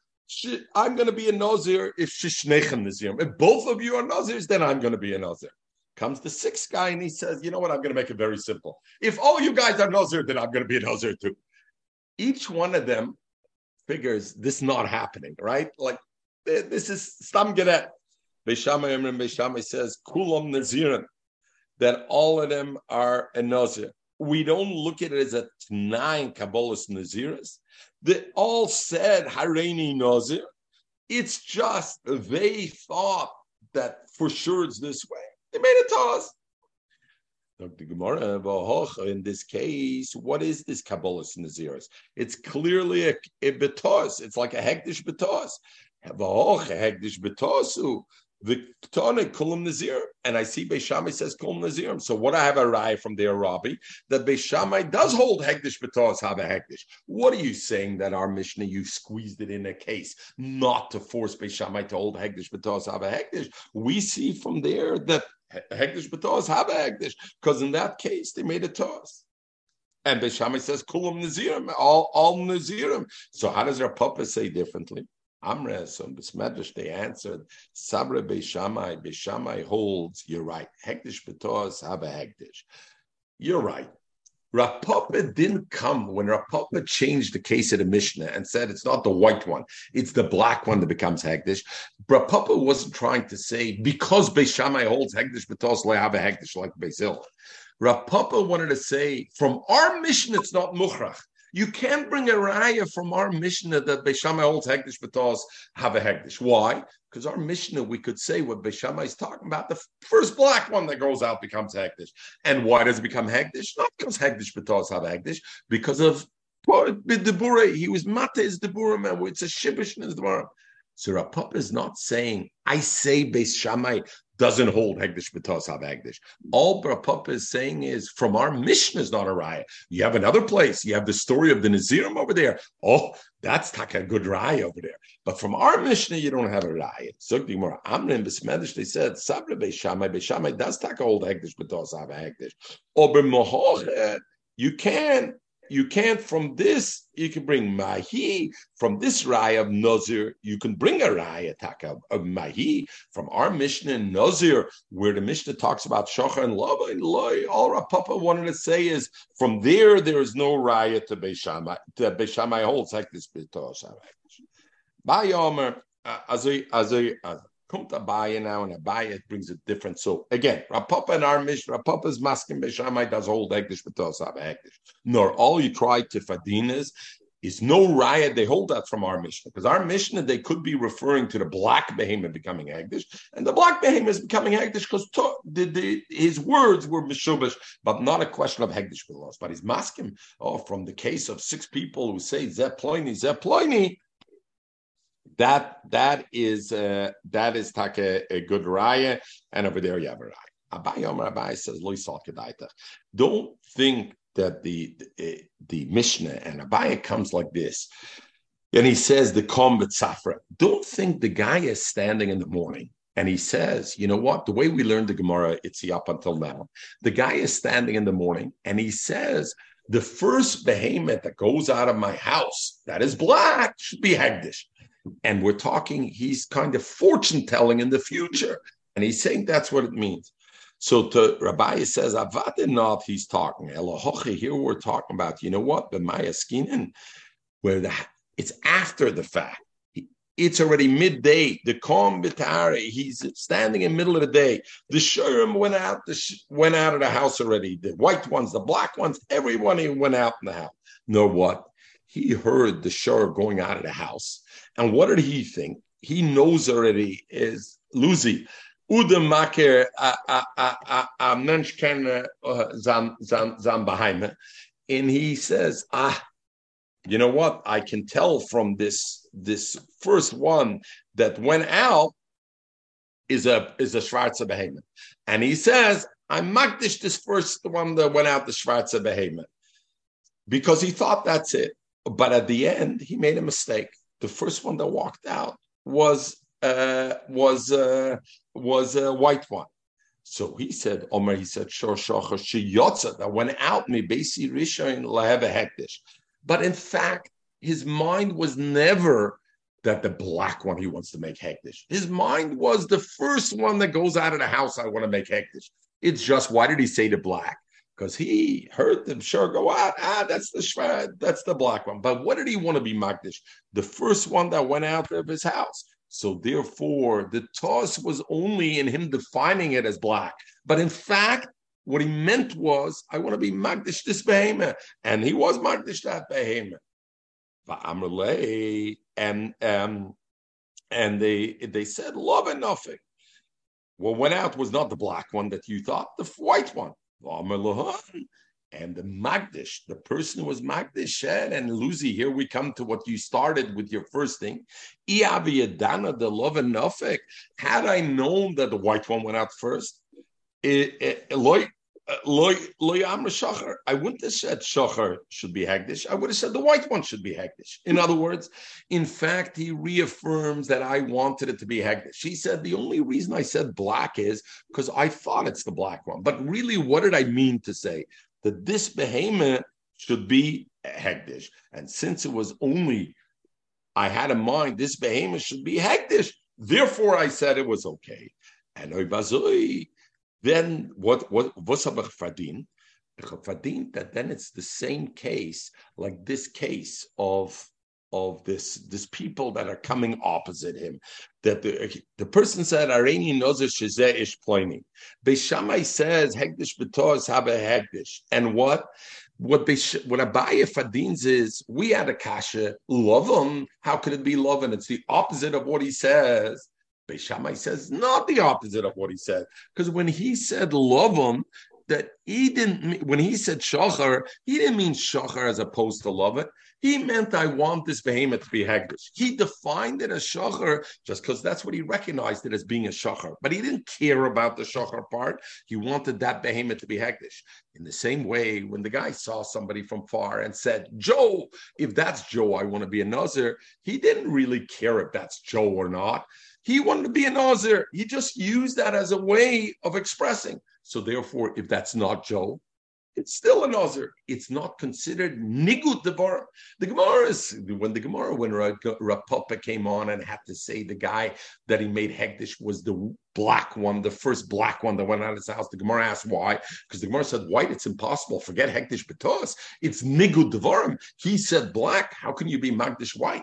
I'm going to be a Nazir if Shishnechem Nazir. If both of you are Nazirs, then I'm going to be a Nazir. Comes the sixth guy and he says, you know what, I'm going to make it very simple. If all you guys are Nazir, then I'm going to be a Nazir too. Each one of them figures this not happening, right? Like this is Stam Geret. Beishamai Emrim Beishamai says, Kulam Nazirin, that all of them are a Nazir. We don't look at it as a nine Kabbalist Naziris. They all said Hareini Nazir. It's just they thought that for sure it's this way. They made a toss. The Gemara, uh, in this case, what is this Kabbalah's Naziris? It's clearly a, a betos. It's like a hektish betos. Betosu. The kulam and I see Beishamai says kulam nazirim. So what I have a rai from the Arabi that Beishamai does hold hektish betos have a hektish. What are you saying that our Mishnah you squeezed it in a case not to force Beishamai to hold hektish betos have a hektish? We see from there that Hektish betos have a hektish because in that case they made a toss. And Beishamai says kulam nazirim, all all nazirim. So how does their papa say differently? Amres and Bismedrash they answered Sabra Beishamai. Beishamai holds. You're right. Hektish betos have a hektish. You're right. Rav Papa didn't come when Rav Papa changed the case of the Mishnah and said it's not the white one, it's the black one that becomes Hegdish. Rav Papa wasn't trying to say because Beis Shammai holds Hegdish, but also have a Hegdish like Hill. Rav wanted to say from our Mishnah it's not Mukhrach. You can't bring a raya from our Mishnah that Beishamai holds Hegdish Batos have a Hegdish. Why? Because our Mishnah, we could say what Beishamai is talking about, the first black one that goes out becomes Hegdish. And why does it become Hegdish? Not because Hegdish Batos have Hegdish, because of Debura. He was Mate is Debura, man. It's a Shibish in his Debura. So Rav Papa is not saying, I say Beis Shammai doesn't hold Hegdish B'tos Hav Hegdish. All Rav Papa is saying is from our Mishnah is not a raya. You have another place. You have the story of the Nazirim over there. Oh, that's like a good raya over there. But from our Mishnah, you don't have a raya. More Amrin B'smedish, they said, Sabra Beis Shammai, Beis Shammai does take a hold Hegdish B'tos Hav Hegdish. Ober Mohochet, you can you can't from this, you can bring Mahi. From this raya of Nazir, you can bring a raya taka of Mahi. From our Mishnah in Nazir, where the Mishnah talks about Shachar and Lava and Loy, all Papa wanted to say is from there, there is no raya to Beishamai. To Beishamai holds like this. By Omer, uh, as I, uh, Kommt Abaya now, and Abaya brings a different. So again, Rav Papa and our Mishnah, Rav Papa's masking Beshamai does hold Hektish, but does have Hektish. Nor all you try to Fadinas is no riot. They hold that from our Mishnah because our Mishnah they could be referring to the black behemoth becoming Hagdish, and the black behemoth is becoming Hagdish because the, the, his words were Mishubish, but not a question of Hagdish laws. But he's masking oh, from the case of six people who say Zeploini, Zeploini that that is uh, that is take a, good raya, and over there you have a raya. Abai Omer Abai says loy Don't think that the, the the Mishnah and Abaya comes like this, and he says the combat safra. Don't think the guy is standing in the morning and he says, you know what? The way we learned the Gemara, it's up until now. The guy is standing in the morning and he says, the first behemoth that goes out of my house that is black should be Hagdish. And we're talking, he's kind of fortune telling in the future. And he's saying that's what it means. So to Rabbi says, Avadinov, he's talking. Elohochi, here we're talking about, you know what? The Skinin, where the, it's after the fact. It's already midday. The Kom Bitari, he's standing in the middle of the day. The Shurim went out, the sh- went out of the house already. The white ones, the black ones, everyone went out in the house. Know what? He heard the Shur going out of the house and what did he think? He knows already is Lucy. Ude maker a mensch ken zam zam zam behind and he says, ah, you know what? I can tell from this this first one that went out is a is a Schwarzer behemoth, and he says, I magdish this first one that went out the Schwarzer behemoth because he thought that's it, but at the end he made a mistake the first one that walked out was uh, was uh, was a white one. So he said, Omer, he said, Shor Shocher Shiyotza, that went out me Basi Rishon Laheva Hektish. But in fact, his mind was never that the black one he wants to make hektish. His mind was the first one that goes out of the house. I want to make hektish. It's just why did he say the black? Because he heard them sure go out. Ah, that's the shvad, that's the black one. But what did he want to be magdish? The first one that went out of his house. So therefore, the toss was only in him defining it as black. But in fact, what he meant was, I want to be magdish this behemoth, and he was magdish that behemoth. And um, and they they said love and nothing. What went out was not the black one that you thought, the white one. And the Magdish, the person who was Magdish, and Lucy, here we come to what you started with your first thing. Iaviyadana, the love and Nafik. Had I known that the white one went out first, it, it, Uh, loy Shachar. I wouldn't have said Shachar should be Hagdish. I would have said the white one should be Hagdish. In other words, in fact, he reaffirms that I wanted it to be Hagdish. He said the only reason I said black is because I thought it's the black one. But really, what did I mean to say? That this behemoth should be Hagdish. And since it was only I had in mind this behemoth should be Hagdish, therefore I said it was okay. And Oibazoi then what what what's fadin? Fadin that then it's the same case like this case of of this this people that are coming opposite him. That the the person said Areni knows shizeh ish ploini. Beishamai says hegdish betos have a hegdish. And what what Beish, what Abaya Fadins is we had a kasha love him. How could it be love? And it's the opposite of what he says. Beis Shammai says not the opposite of what he said. Because when he said love him, that he didn't when he said shachar, he didn't mean shachar as opposed to love it. He meant I want this behemoth to be hagdish. He defined it as shachar just because that's what he recognized it as being a shachar. But he didn't care about the shachar part. He wanted that behemoth to be hagdish. In the same way, when the guy saw somebody from far and said, Joe, if that's Joe, I want to be a Nazir, he didn't really care if that's Joe or not. He wanted to be a Nazir. He just used that as a way of expressing. So therefore, if that's not Joe, it's still a nazir. It's not considered nigut devar. The Gemara is when the Gemara when Rav Papa came on and had to say the guy that he made hektish was the black one, the first black one that went out of his house. The Gemara asked why, because the Gemara said white. It's impossible. Forget hektish betos. It's nigut devarim. He said black. How can you be magdish white?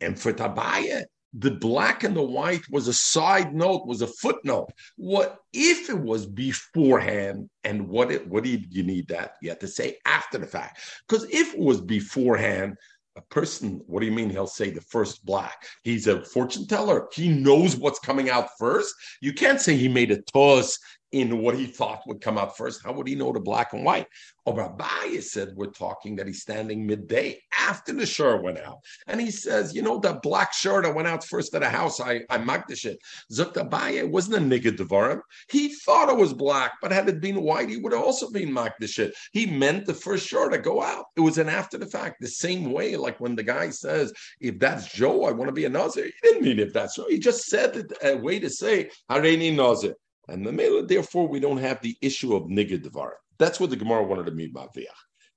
And for Tabaya, the black and the white was a side note, was a footnote. What if it was beforehand? And what it, what did you need that? You have to say after the fact. Because if it was beforehand, a person, what do you mean he'll say the first black? He's a fortune teller. He knows what's coming out first. You can't say he made a toss in what he thought would come out first. How would he know the black and white? Rabbi said we're talking that he's standing midday after the shirt went out. And he says, you know, that black shirt that went out first at the house, I, I magdish it. Zuktabaye wasn't a nigga devarim. He thought it was black, but had it been white, he would have also been magdish it. He meant the first shirt to go out. It was an after the fact, the same way, like when the guy says, if that's Joe, I want to be a Nazir. He didn't mean if that's so. He just said it a way to say, Hareini Nazir. And the Mela, therefore, we don't have the issue of nigga devar. That's what the Gemara wanted to mean by Viach.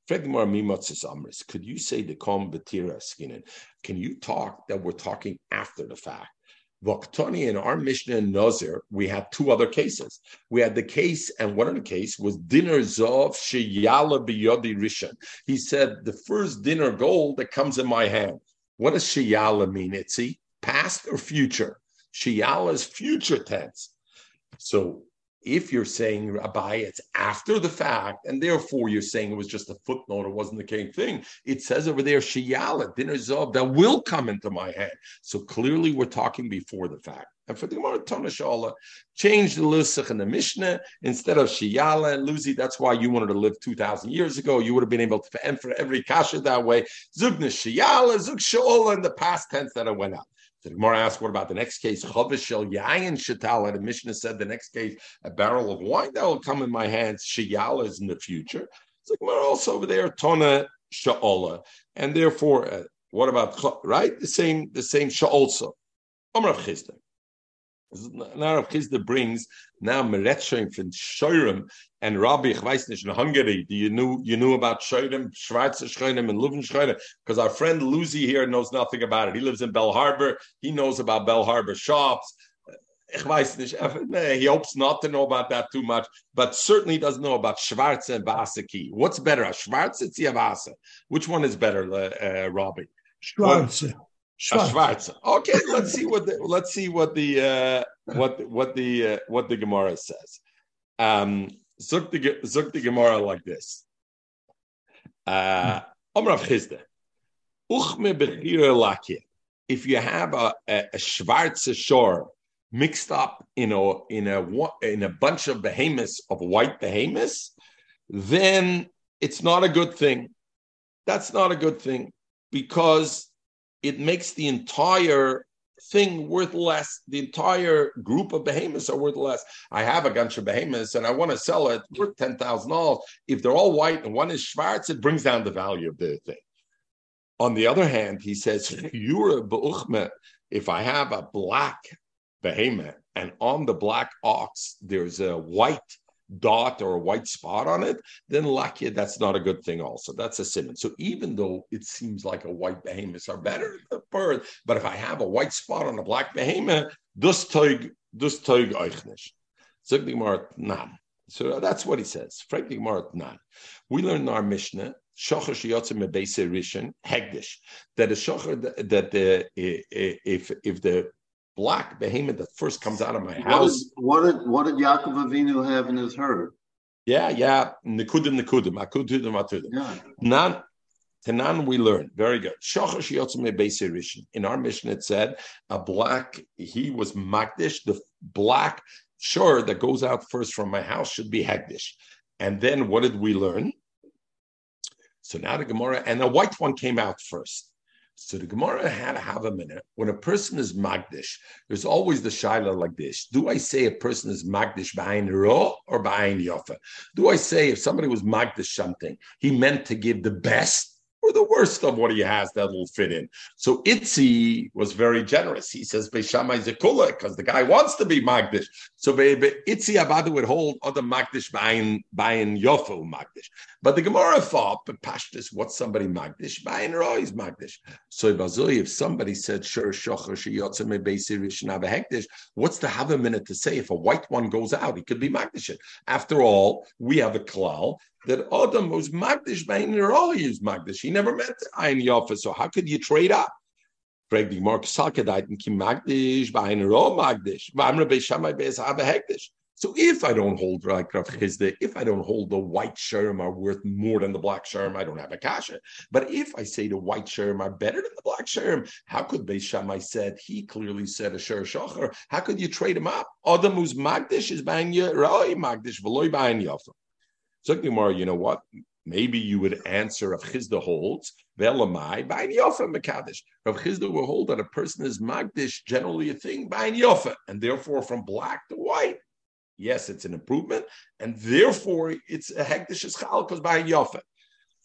Fred Gemara, Mimots is Amris. Could you say the kom betira skinin? Can you talk that we're talking after the fact? Vaktani in our Mishnah in Nazir, we had two other cases. We had the case, and one of the case was dinner zov sheyala biyodi rishon. He said the first dinner gold that comes in my hand. What does sheyala mean? Itzi past or future? Sheyala is future tense. So if you're saying Rabbi, it's after the fact, and therefore you're saying it was just a footnote, it wasn't the same thing. It says over there, Shiyala, dinner that will come into my head. So clearly we're talking before the fact. And for the Gemara Tonashala, change the Lusach in the Mishnah instead of Shiyala and Luzi. That's why you wanted to live 2,000 years ago. You would have been able to for every kasha that way. Zugna Shiyala, Zug Shola in the past tense that it went out. The Gemara asked, what about the next case? Chavishel Yayin Shatala. The Mishnah said the next case, a barrel of wine that will come in my hands. Shiyala is in the future. So Gemara also over there, Tona Sha'ola. And therefore, uh, what about, right? The same, the same Sha'olsa. Omrav. Now Rav Chisda brings now Meretshim from Shoirim and Rabbi, ich in Hungary, do you knew you knew about Shoirim, Schweizer Shoirim and Leuven? Because our friend Lucy here knows nothing about it. He lives in Belle Harbor. He knows about Belle Harbor shops. Nicht, he hopes not to know about that too much, but certainly doesn't know about Schwarze and Vasaki. What's better, a Schwarze or? Which one is better, uh, uh Robbie? Schwarze. Schwarze. Okay, let's see what the, let's see what the uh, what what the uh, what the Gemara says. Um, Zuk the Zuk the Gemara like this. Uh, If you have a, a, a Schwarze shore mixed up in a in a in a bunch of behemoths of white behemoths, then it's not a good thing. That's not a good thing because it makes the entire thing worth less. The entire group of behemoths are worth less. I have a bunch of behemoths and I want to sell it worth ten thousand dollars. If they're all white and one is schwarz, it brings down the value of the thing. On the other hand, he says, if I have a black behemoth and on the black ox there's a white dot or a white spot on it, then lakia, that's not a good thing also. That's a simon. So even though it seems like a white behemoth are better than bird, but if I have a white spot on a black behemoth, dus teug, dus teug eichnish. So that's what he says. Frankly, nan. We learn in our Mishnah, Shocher Shiyotzim Mebese Rishon, Hegdish, that a Shocher, that the, if, if the black behemoth that first comes out of my house. What did, what did, what did Yaakov Avinu have in his herd? Yeah, yeah. Nikudim, nikudim, akudim, akudim. Yeah. Nan, Tanan, we learn. Very good. In our Mishnah, it said a black, he was Makdish, the black shore that goes out first from my house should be Hagdish. And then what did we learn? So now the Gemara, and a white one came out first. So the Gemara had have a minute. When a person is Magdish, there's always the Shaila like this. Do I say a person is Magdish behind Ro or behind Yofa? Do I say if somebody was Magdish something, he meant to give the best or the worst of what he has that will fit in. So Itzi was very generous. He says Beishamai Zekula because the guy wants to be Magdish. So Itzi Abada would hold other Magdish buying buying Yofu Magdish. But the Gemara thought, but Pashtus, what's somebody Magdish? Buying Roy is Magdish. So if somebody said Sure Shocher Rishna Hektish, what's the have a minute to say if a white one goes out? He could be Magdish. After all, we have a klal that Adam was Magdish by all is Magdish. He never meant Ein Yofa. So how could you trade up? Frag die Mark Salkadaiten Kim Magdish by Ein Ro Magdish. Vamra be Shamai be Habe Hektish. So if I don't hold like Rav Chizde, if I don't hold the white sherm are worth more than the black sherm, I don't have a kasha. But if I say the white sherm are better than the black sherm, how could Beis Shammai said he clearly said a sher shocher? How could you trade him up? Adam who's magdish is buying you roi magdish v'loy buying yafa. So you know what? Maybe you would answer Rav Chizda holds velamai buying yafa mekadesh. Rav Chizda will hold that a person is magdish generally a thing buying yafa, and therefore from black to white. Yes, it's an improvement, and therefore it's a hektish schal because by yofa.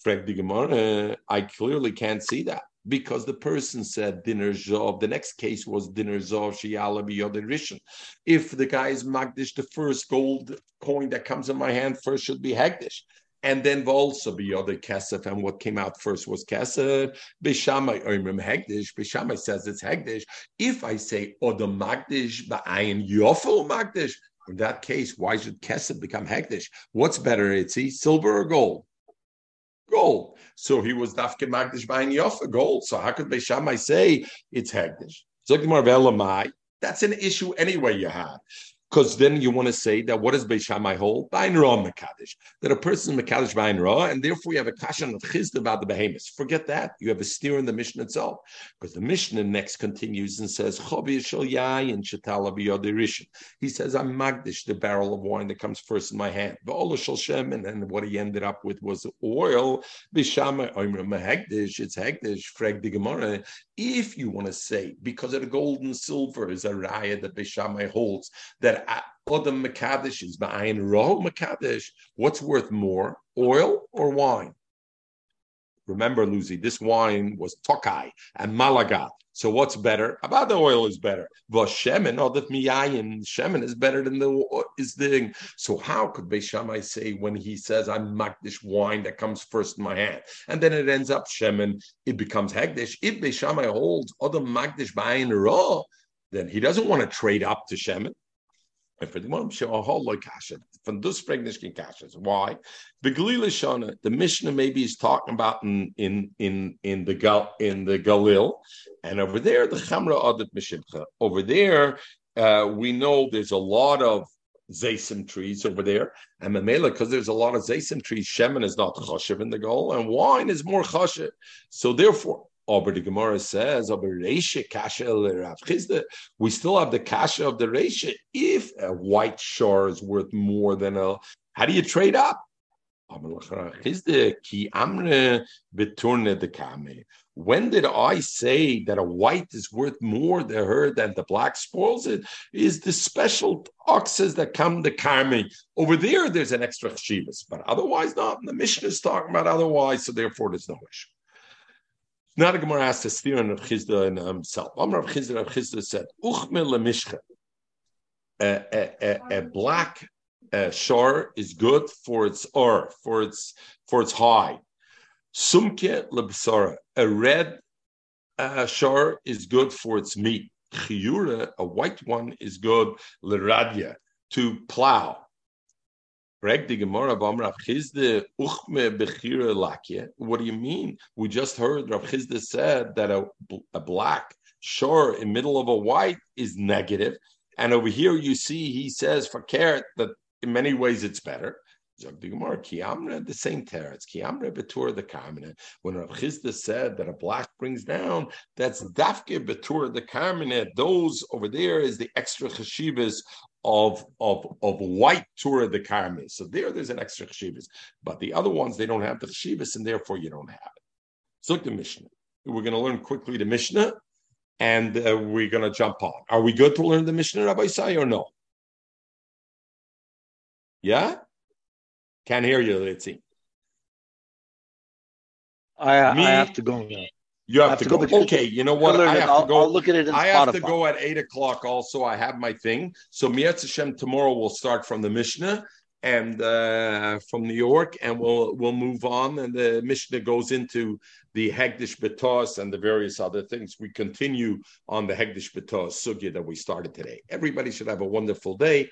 Frag the Gemara, uh, I clearly can't see that because the person said dinner zov. The next case was dinner zov shiyala rishon. If the guy is magdish, the first gold coin that comes in my hand first should be hektish. And then also be other kesef, and what came out first was kesef. Bishamai oimrim hegdish. Bishamai says it's hegdish. If I say odom magdish, ba'ayin yofel magdish, in that case, why should Kesed become Hektish? What's better, Itzi, silver or gold? Gold. So he was Dafke Magdish buying Yofa gold. So how could Beishamai say it's Hektish? That's an issue anyway you have. Because then you want to say that what is Beis hold? Bain Ra Mekadesh. That a person is Mekadesh Bain Ra, and therefore you have a kashan of Chizd about the behemoths. Forget that. You have a steer in the Mishnah itself. Because the Mishnah next continues and says, Chobi Shal Yayin Shetala Biyodirishin. He says, I'm Magdish, the barrel of wine that comes first in my hand. V'ola Shal Shem, and then what he ended up with was oil. Beis Shammai Oimra Mahegdish, it's Hegdish, Freg the Gemara. If you want to say, because of the gold and silver is a raya that Beis holds, that Odom Makadesh is Ma'ayin Roh Makadesh. What's worth more, oil or wine? Remember, Lucy, this wine was Tokai and Malaga. So what's better? About the oil is better. Vashemen, or oh, that miyayin, shemen is better than the is the. So how could Beishamai say when he says I'm makdish wine that comes first in my hand, and then it ends up shemen, it becomes hegdish. If Beishamai holds other makdish buying raw, then he doesn't want to trade up to shemen. From this pregnancy kashas. Why? The galilishana, the Mishnah maybe is talking about in in in in the Gal in the Galil, and over there the Chamra Adat Mishimcha. Over there, uh, we know there's a lot of Zasim trees over there, and Mamela, because there's a lot of Zasim trees, Shemen is not chashiv in the Gal, and wine is more chashiv. So therefore, but the Gemara says, we still have the kasha of the Reisha. If a white shore is worth more than a, how do you trade up? When did I say that a white is worth more than her than the black spoils it? Is the special oxes that come to Karmi. Over there, there's an extra chivas, but otherwise not. The Mishnah is talking about otherwise, so therefore there's no issue. Not a Gemara to steer on Rav Chizda and himself. Um, Rav Chizda, Rav Chizda said, "Uchmel lemishcha." A, a, a, black uh, shore is good for its or for its for its high. Sumke lebsara. A red uh, shore is good for its meat. Chiyura, a white one, is good leradia to plow. What do you mean? We just heard Rav Chizda said that a, a black shore in middle of a white is negative, and over here you see he says for carrot that in many ways it's better. The same teretz. The. When Rav Chizda said that a black brings down, that's dafke betur the karmine. Those over there is the extra chashivas of of of white Torah the Karmi. So there, there's an extra chshivas, but the other ones they don't have the chshivas, and therefore you don't have it. So look the Mishnah. We're going to learn quickly the Mishnah, and uh, we're going to jump on. Are we good to learn the Mishnah, Rabbi Sai, or no? Yeah, can't hear you, Litzi. I, Me- I have to go now. You have, have to, to go. go, okay, you know what? I have I'll, to go. I'll look at it in I Spotify. have to go at eight o'clock. Also, I have my thing. So Mietz Hashem tomorrow we'll start from the Mishnah and uh, from New York, and we'll we'll move on. And the Mishnah goes into the Hegdish Betos and the various other things. We continue on the Hegdish Betos sugya that we started today. Everybody should have a wonderful day.